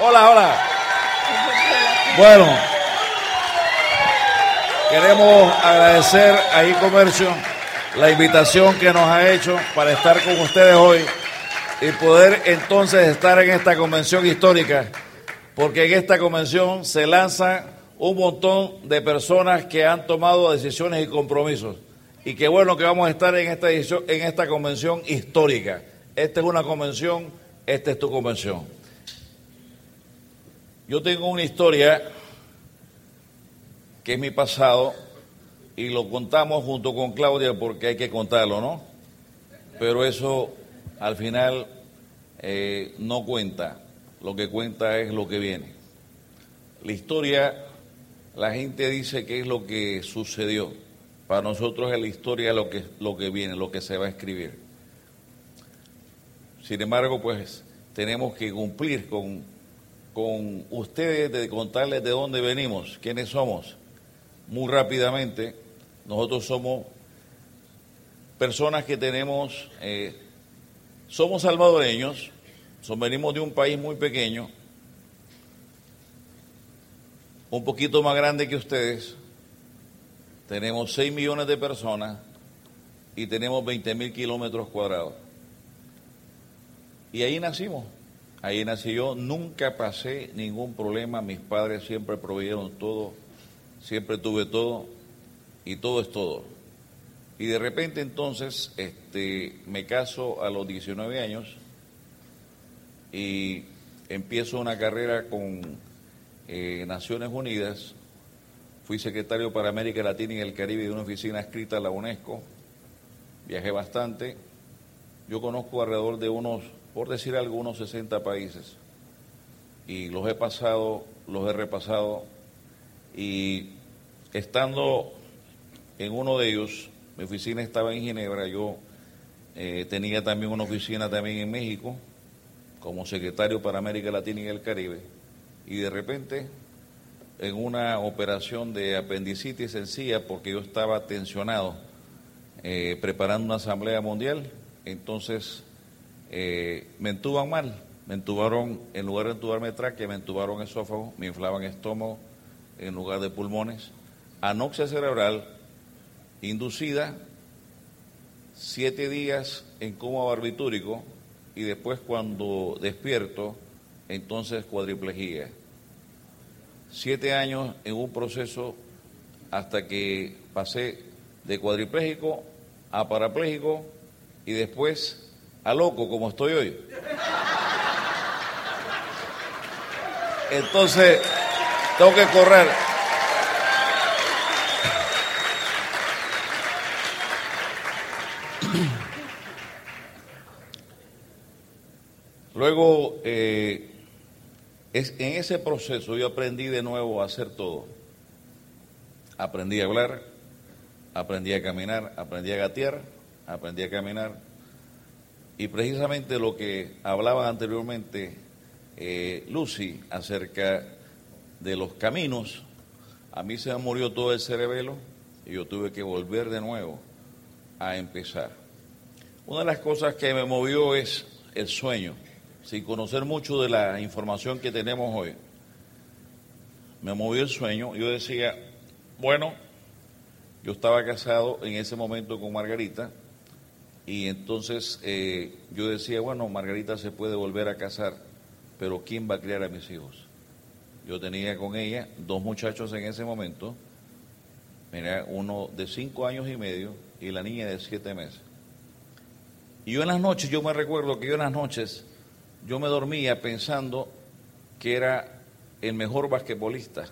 Hola, hola. Bueno, queremos agradecer a iComercio la invitación que nos ha hecho para estar con ustedes hoy y poder entonces estar en esta convención histórica, porque en esta convención se lanzan un montón de personas que han tomado decisiones y compromisos. Y qué bueno que vamos a estar en esta, edición, en esta convención histórica. Esta es una convención, esta es tu convención. Yo tengo una historia que es mi pasado y lo contamos junto con Claudia porque hay que contarlo, ¿no? Pero eso al final eh, no cuenta, lo que cuenta es lo que viene. La historia, la gente dice que es lo que sucedió. Para nosotros es la historia lo que, lo que viene, lo que se va a escribir. Sin embargo, pues tenemos que cumplir con, con ustedes de contarles de dónde venimos, quiénes somos. Muy rápidamente, nosotros somos personas que tenemos eh, somos salvadoreños, venimos de un país muy pequeño, un poquito más grande que ustedes. Tenemos 6 millones de personas y tenemos 20 mil kilómetros cuadrados. Y ahí nacimos. Ahí nací yo, nunca pasé ningún problema, mis padres siempre proveyeron todo, siempre tuve todo y todo es todo. Y de repente entonces este, me caso a los 19 años y empiezo una carrera con eh, Naciones Unidas. Fui secretario para América Latina y el Caribe de una oficina escrita a la UNESCO. Viajé bastante. Yo conozco alrededor de unos, por decir algunos 60 países. Y los he pasado, los he repasado. Y estando en uno de ellos, mi oficina estaba en Ginebra, yo eh, tenía también una oficina también en México como secretario para América Latina y el Caribe y de repente en una operación de apendicitis sencilla porque yo estaba tensionado eh, preparando una asamblea mundial, entonces eh, me entuban mal, me entubaron, en lugar de entubarme tráquea, me entubaron esófago, me inflaban estómago en lugar de pulmones, anoxia cerebral, inducida, siete días en coma barbitúrico y después cuando despierto, entonces cuadriplejía. Siete años en un proceso hasta que pasé de cuadripléjico a parapléjico y después a loco como estoy hoy. Entonces, tengo que correr. Luego, eh, es, en ese proceso yo aprendí de nuevo a hacer todo. Aprendí a hablar, aprendí a caminar, aprendí a gatear, aprendí a caminar. Y precisamente lo que hablaba anteriormente eh, Lucy acerca de los caminos, a mí se me murió todo el cerebelo y yo tuve que volver de nuevo a empezar. Una de las cosas que me movió es el sueño sin conocer mucho de la información que tenemos hoy, me movió el sueño. Yo decía, bueno, yo estaba casado en ese momento con Margarita y entonces eh, yo decía, bueno, Margarita se puede volver a casar, pero ¿quién va a criar a mis hijos? Yo tenía con ella dos muchachos en ese momento, mira, uno de cinco años y medio y la niña de siete meses. Y yo en las noches, yo me recuerdo que yo en las noches yo me dormía pensando que era el mejor basquetbolista,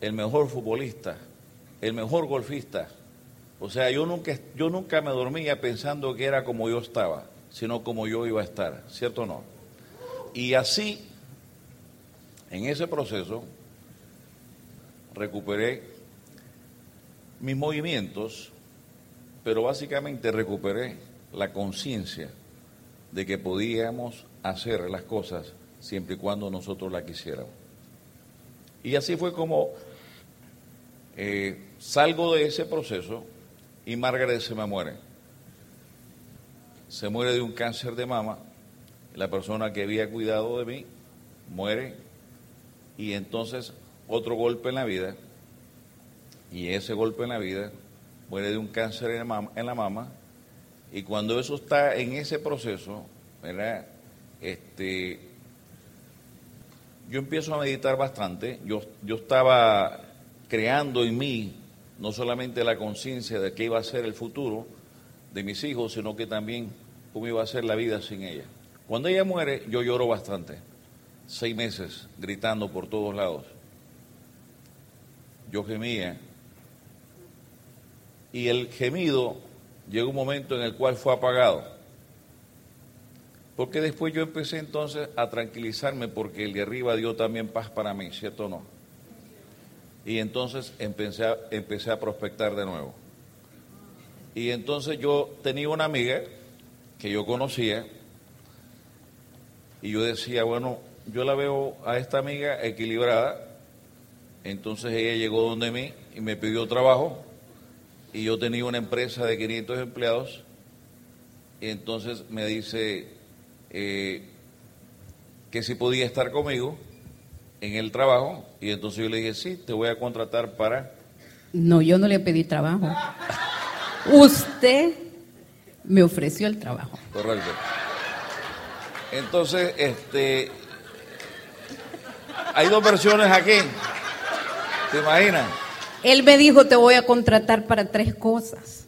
el mejor futbolista, el mejor golfista. O sea, yo nunca, yo nunca me dormía pensando que era como yo estaba, sino como yo iba a estar, ¿cierto o no? Y así, en ese proceso, recuperé mis movimientos, pero básicamente recuperé la conciencia de que podíamos hacer las cosas siempre y cuando nosotros la quisiéramos. Y así fue como eh, salgo de ese proceso y Margaret se me muere. Se muere de un cáncer de mama. La persona que había cuidado de mí muere y entonces otro golpe en la vida y ese golpe en la vida muere de un cáncer en la mama, y cuando eso está en ese proceso, ¿verdad? Este, yo empiezo a meditar bastante, yo, yo estaba creando en mí no solamente la conciencia de qué iba a ser el futuro de mis hijos, sino que también cómo iba a ser la vida sin ella. Cuando ella muere, yo lloro bastante, seis meses gritando por todos lados. Yo gemía. Y el gemido llegó un momento en el cual fue apagado. Porque después yo empecé entonces a tranquilizarme porque el de arriba dio también paz para mí, ¿cierto o no? Y entonces empecé a, empecé a prospectar de nuevo. Y entonces yo tenía una amiga que yo conocía y yo decía, bueno, yo la veo a esta amiga equilibrada, entonces ella llegó donde mí y me pidió trabajo y yo tenía una empresa de 500 empleados. Y entonces me dice eh, que si podía estar conmigo en el trabajo y entonces yo le dije, sí, te voy a contratar para... No, yo no le pedí trabajo. Usted me ofreció el trabajo. Correcto. Entonces, este, hay dos versiones aquí. ¿Te imaginas? Él me dijo, te voy a contratar para tres cosas.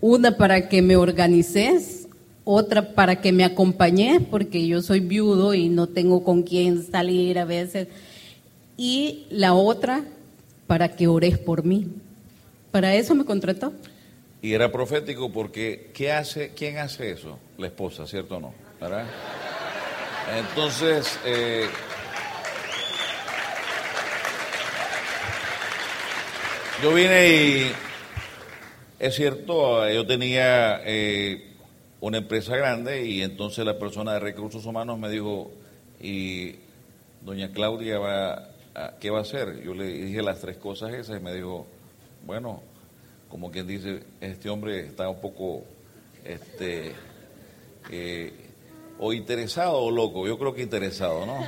Una para que me organices, otra para que me acompañes, porque yo soy viudo y no tengo con quién salir a veces. Y la otra para que ores por mí. Para eso me contrató. Y era profético porque ¿qué hace, ¿quién hace eso? La esposa, ¿cierto o no? Entonces, eh, yo vine y es cierto, yo tenía eh, una empresa grande y entonces la persona de recursos humanos me dijo, y doña Claudia va ¿qué va a hacer? Yo le dije las tres cosas esas y me dijo, bueno, como quien dice, este hombre está un poco, este, eh, o interesado o loco, yo creo que interesado, ¿no?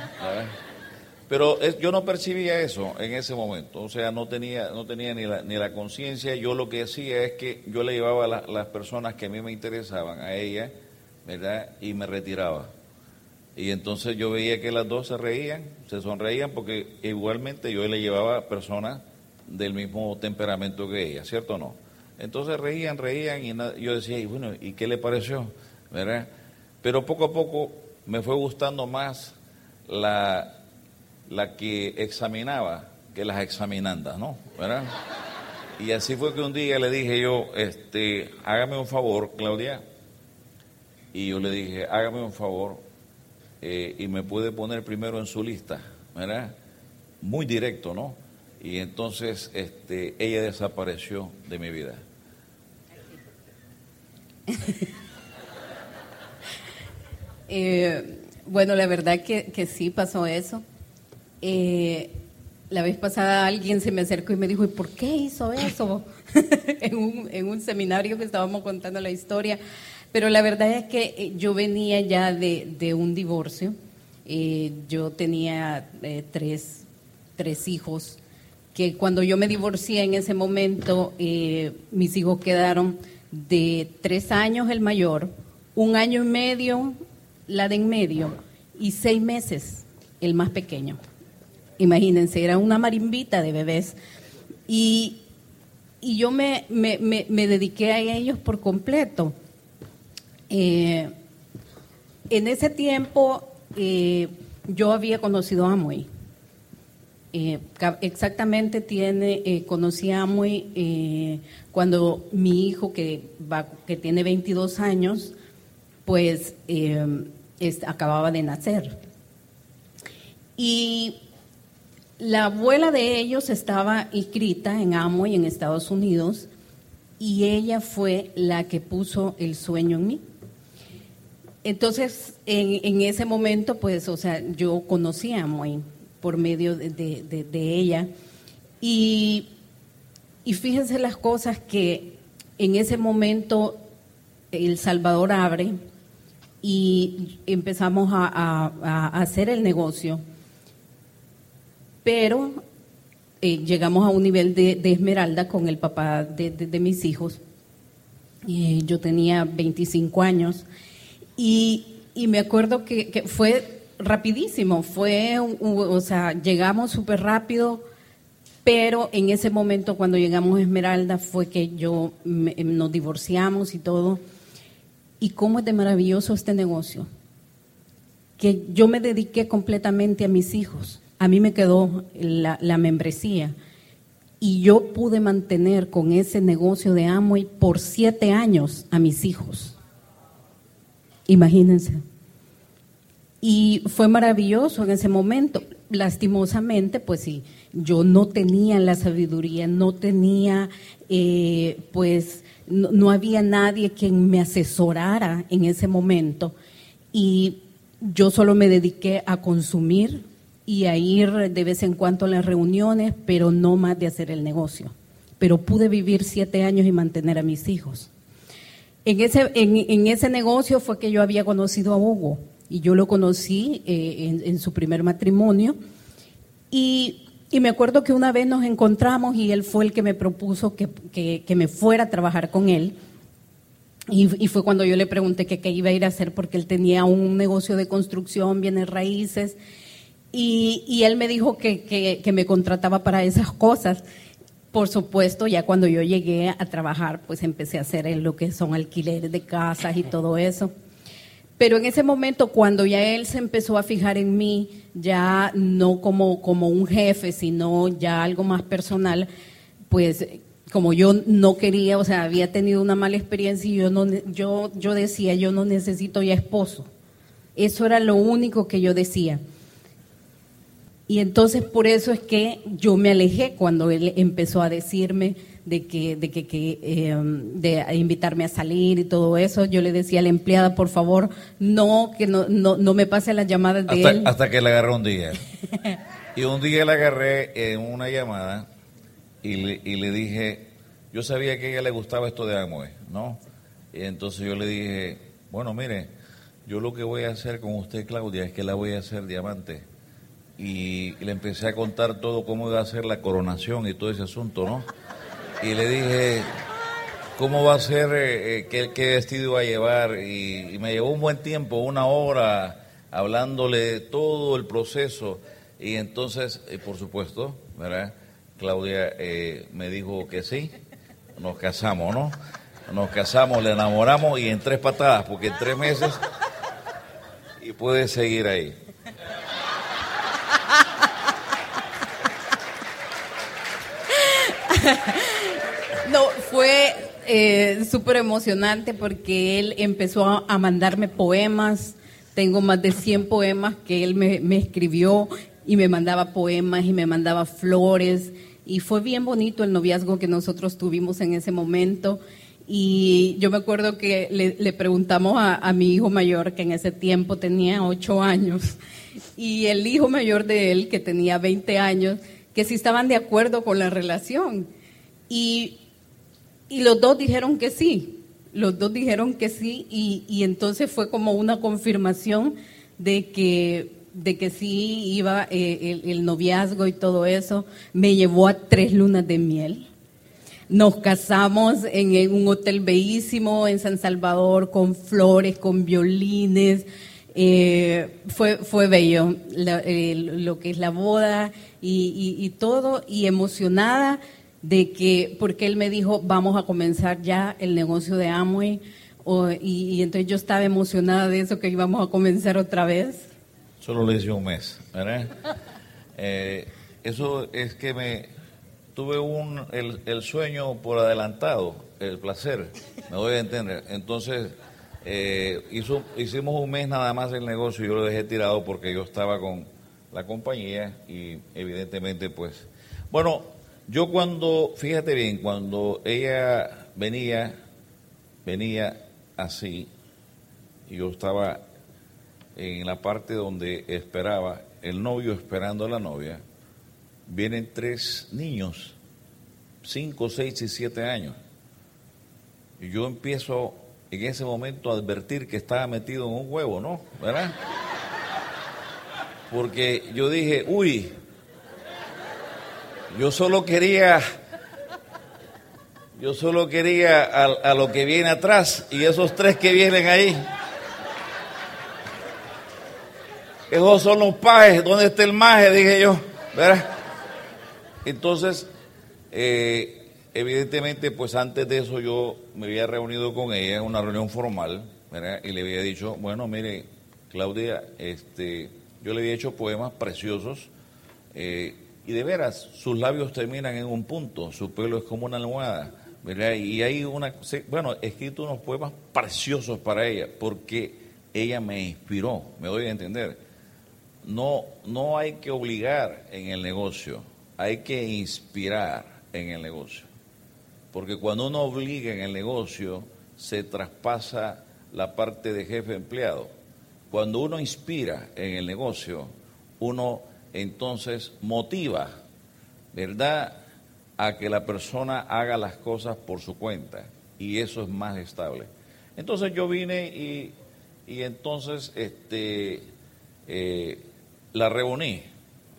Pero yo no percibía eso en ese momento, o sea, no tenía, no tenía ni la, ni la conciencia, yo lo que hacía es que yo le llevaba a las personas que a mí me interesaban, a ella, ¿verdad? Y me retiraba. Y entonces yo veía que las dos se reían, se sonreían, porque igualmente yo le llevaba personas del mismo temperamento que ella, ¿cierto o no? Entonces reían, reían y yo decía, y bueno, ¿y qué le pareció? ¿verdad? Pero poco a poco me fue gustando más la, la que examinaba que las examinandas, ¿no? ¿verdad? Y así fue que un día le dije yo, este, hágame un favor, Claudia. Y yo le dije, hágame un favor eh, y me puede poner primero en su lista, ¿verdad? Muy directo, ¿no? Y entonces este, ella desapareció de mi vida. Eh, bueno, la verdad que, que sí pasó eso. Eh, la vez pasada alguien se me acercó y me dijo, ¿y por qué hizo eso? en, un, en un seminario que estábamos contando la historia. Pero la verdad es que eh, yo venía ya de, un divorcio. yo tenía tres, tres hijos que cuando yo me divorcié en ese momento, mis hijos quedaron de tres años el mayor, un año y medio la de en medio y seis meses el más pequeño. Imagínense, era una marimbita de bebés. Y, yo me, me, dediqué a ellos por completo. Eh, en ese tiempo eh, yo había conocido a Amoy. Eh, exactamente tiene, conocí a Amoy cuando mi hijo, que, va, que tiene 22 años, pues acababa de nacer. Y la abuela de ellos estaba inscrita en Amo y en Estados Unidos y ella fue la que puso el sueño en mí. Entonces, en, ese momento, pues, o sea, yo conocí a Amoy por medio de, ella. Y, y, fíjense las cosas que en ese momento El Salvador abre y empezamos a, hacer el negocio. Pero eh, llegamos a un nivel de, esmeralda con el papá de, mis hijos. yo tenía 25 años y, me acuerdo que, fue rapidísimo, fue, o sea, llegamos súper rápido, pero en ese momento cuando llegamos a Esmeralda fue que yo nos divorciamos y todo. Y cómo es de maravilloso este negocio. Que yo me dediqué completamente a mis hijos. A mí me quedó la, membresía. Y yo pude mantener con ese negocio de Amway por siete años a mis hijos. Imagínense. Y fue maravilloso en ese momento. Lastimosamente, pues sí, yo no tenía la sabiduría, no tenía, eh, pues, no, había nadie quien me asesorara en ese momento. Y yo solo me dediqué a consumir y a ir de vez en cuando a las reuniones, pero no más de hacer el negocio. Pero pude vivir siete años y mantener a mis hijos. En ese, en, ese negocio fue que yo había conocido a Hugo y yo lo conocí eh, en, su primer matrimonio. Y, me acuerdo que una vez nos encontramos y él fue el que me propuso que, me fuera a trabajar con él. Y, fue cuando yo le pregunté qué iba a ir a hacer porque él tenía un negocio de construcción, bienes raíces. Y, él me dijo que, que me contrataba para esas cosas. Por supuesto, ya cuando yo llegué a trabajar, pues empecé a hacer lo que son alquileres de casas y todo eso. Pero en ese momento, cuando ya él se empezó a fijar en mí, ya no como, como un jefe, sino ya algo más personal, pues como yo no quería, o sea, había tenido una mala experiencia y yo, no, yo, yo decía, yo no necesito ya esposo. Eso era lo único que yo decía. Y entonces por eso es que yo me alejé cuando él empezó a decirme de que, de que, em, de invitarme a salir y todo eso. Yo le decía a la empleada, por favor, no, que no, no, me pase las llamadas de hasta, él. Hasta que la agarré un día. y un día la agarré en una llamada y le, y le dije, yo sabía que a ella le gustaba esto de Amway, ¿no? Y entonces yo le dije, bueno, mire, yo lo que voy a hacer con usted, Claudia, es que la voy a hacer diamante y, le empecé a contar todo cómo iba a ser la coronación y todo ese asunto, ¿no? Y le dije, ¿cómo va a ser, eh, eh, qué, vestido va a llevar? Y, me llevó un buen tiempo, una hora, hablándole todo el proceso. Y entonces, eh, por supuesto, ¿verdad? Claudia me dijo que sí, nos casamos, ¿no? Nos casamos, le enamoramos y en tres patadas, porque en tres meses, y puede seguir ahí. no, fue eh, súper emocionante porque él empezó a, mandarme poemas. Tengo más de 100 poemas que él me, escribió y me mandaba poemas y me mandaba flores. Y fue bien bonito el noviazgo que nosotros tuvimos en ese momento. Y yo me acuerdo que le, preguntamos a, a, mi hijo mayor, que en ese tiempo tenía 8 años, y el hijo mayor de él, que tenía 20 años, que si estaban de acuerdo con la relación. Y, los dos dijeron que sí, los dos dijeron que sí y, entonces fue como una confirmación de que, de que sí iba eh, el, noviazgo y todo eso. Me llevó a tres lunas de miel. Nos casamos en, un hotel bellísimo en San Salvador con flores, con violines. Eh, fue, fue bello lo que es la boda y, y todo y emocionada de que, porque él me dijo, vamos a comenzar ya el negocio de Amway, y, entonces yo estaba emocionada de eso, que íbamos a comenzar otra vez. Solo le hice un mes, ¿verdad? Eh, eso es que me tuve un, el, sueño por adelantado, el placer, me voy a entender. Entonces, eh, hizo, hicimos un mes nada más el negocio, yo lo dejé tirado porque yo estaba con la compañía y evidentemente pues, bueno, yo cuando, fíjate bien, cuando ella venía, venía así, yo estaba en la parte donde esperaba, el novio esperando a la novia, vienen tres niños, cinco, seis y siete años. Y yo empiezo en ese momento advertir que estaba metido en un huevo, ¿no? ¿Verdad? Porque yo dije, uy, yo solo quería, yo solo quería a, lo que viene atrás y esos tres que vienen ahí. Esos son los pajes, ¿dónde está el maje? Dije yo, ¿verdad? Entonces, eh, evidentemente, pues antes de eso yo me había reunido con ella en una reunión formal, ¿verdad? Y le había dicho, bueno, mire, Claudia, este, yo le había hecho poemas preciosos eh, y de veras, sus labios terminan en un punto, su pelo es como una almohada. Y hay una, bueno, he escrito unos poemas preciosos para ella porque ella me inspiró, me doy a entender. No, no hay que obligar en el negocio, hay que inspirar en el negocio. Porque cuando uno obliga en el negocio, se traspasa la parte de jefe empleado. Cuando uno inspira en el negocio, uno entonces motiva, ¿verdad?, a que la persona haga las cosas por su cuenta. Y eso es más estable. Entonces yo vine y, y entonces este, eh, la reuní,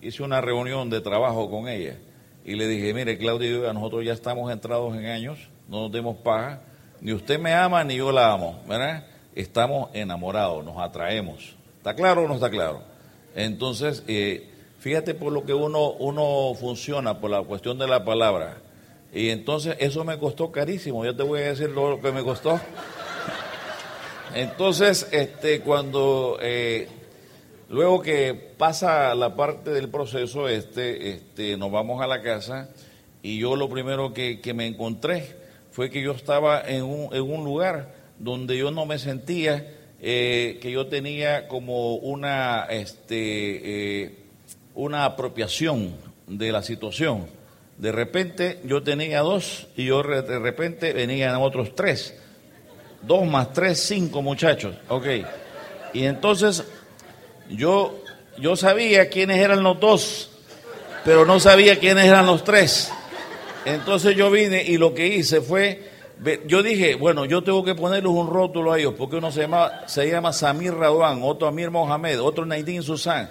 hice una reunión de trabajo con ella y le dije, mire Claudia, nosotros ya estamos entrados en años, no nos demos paja, ni usted me ama ni yo la amo, ¿verdad? Estamos enamorados, nos atraemos. ¿Está claro o no está claro? Entonces, eh, fíjate por lo que uno, uno funciona, por la cuestión de la palabra. Y entonces eso me costó carísimo, yo te voy a decir lo que me costó. Entonces, este, cuando eh, Luego que pasa la parte del proceso este, este, nos vamos a la casa y yo lo primero que, me encontré fue que yo estaba en un, en un lugar donde yo no me sentía eh, que yo tenía como una, este, eh, una apropiación de la situación. De repente yo tenía dos y yo de repente venían otros tres. Dos más tres, cinco muchachos. Ok. Y entonces yo, yo sabía quiénes eran los dos, pero no sabía quiénes eran los tres. Entonces yo vine y lo que hice fue, yo dije, bueno, yo tengo que ponerles un rótulo a ellos, porque uno se llama, se llama Samir Radwan, otro Amir Mohamed, otro Naidin Susan.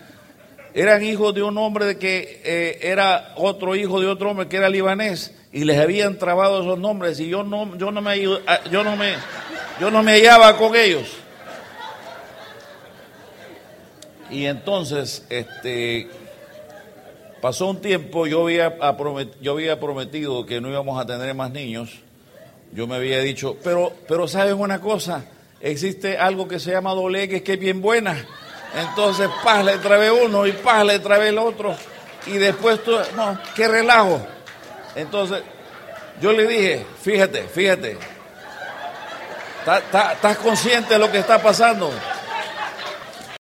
Eran hijos de un hombre que eh, era otro hijo de otro hombre que era libanés y les habían trabado esos nombres y yo no, yo no me, yo no me, yo no me hallaba con ellos. Y entonces, este, pasó un tiempo, yo había, yo había prometido que no íbamos a tener más niños. Yo me había dicho, pero, pero ¿sabes una cosa? Existe algo que se llama doble que es bien buena. Entonces, paz, le trae uno y paz, le trae el otro. Y después tú, no, qué relajo. Entonces, yo le dije, fíjate, fíjate, ¿estás consciente de lo que está pasando?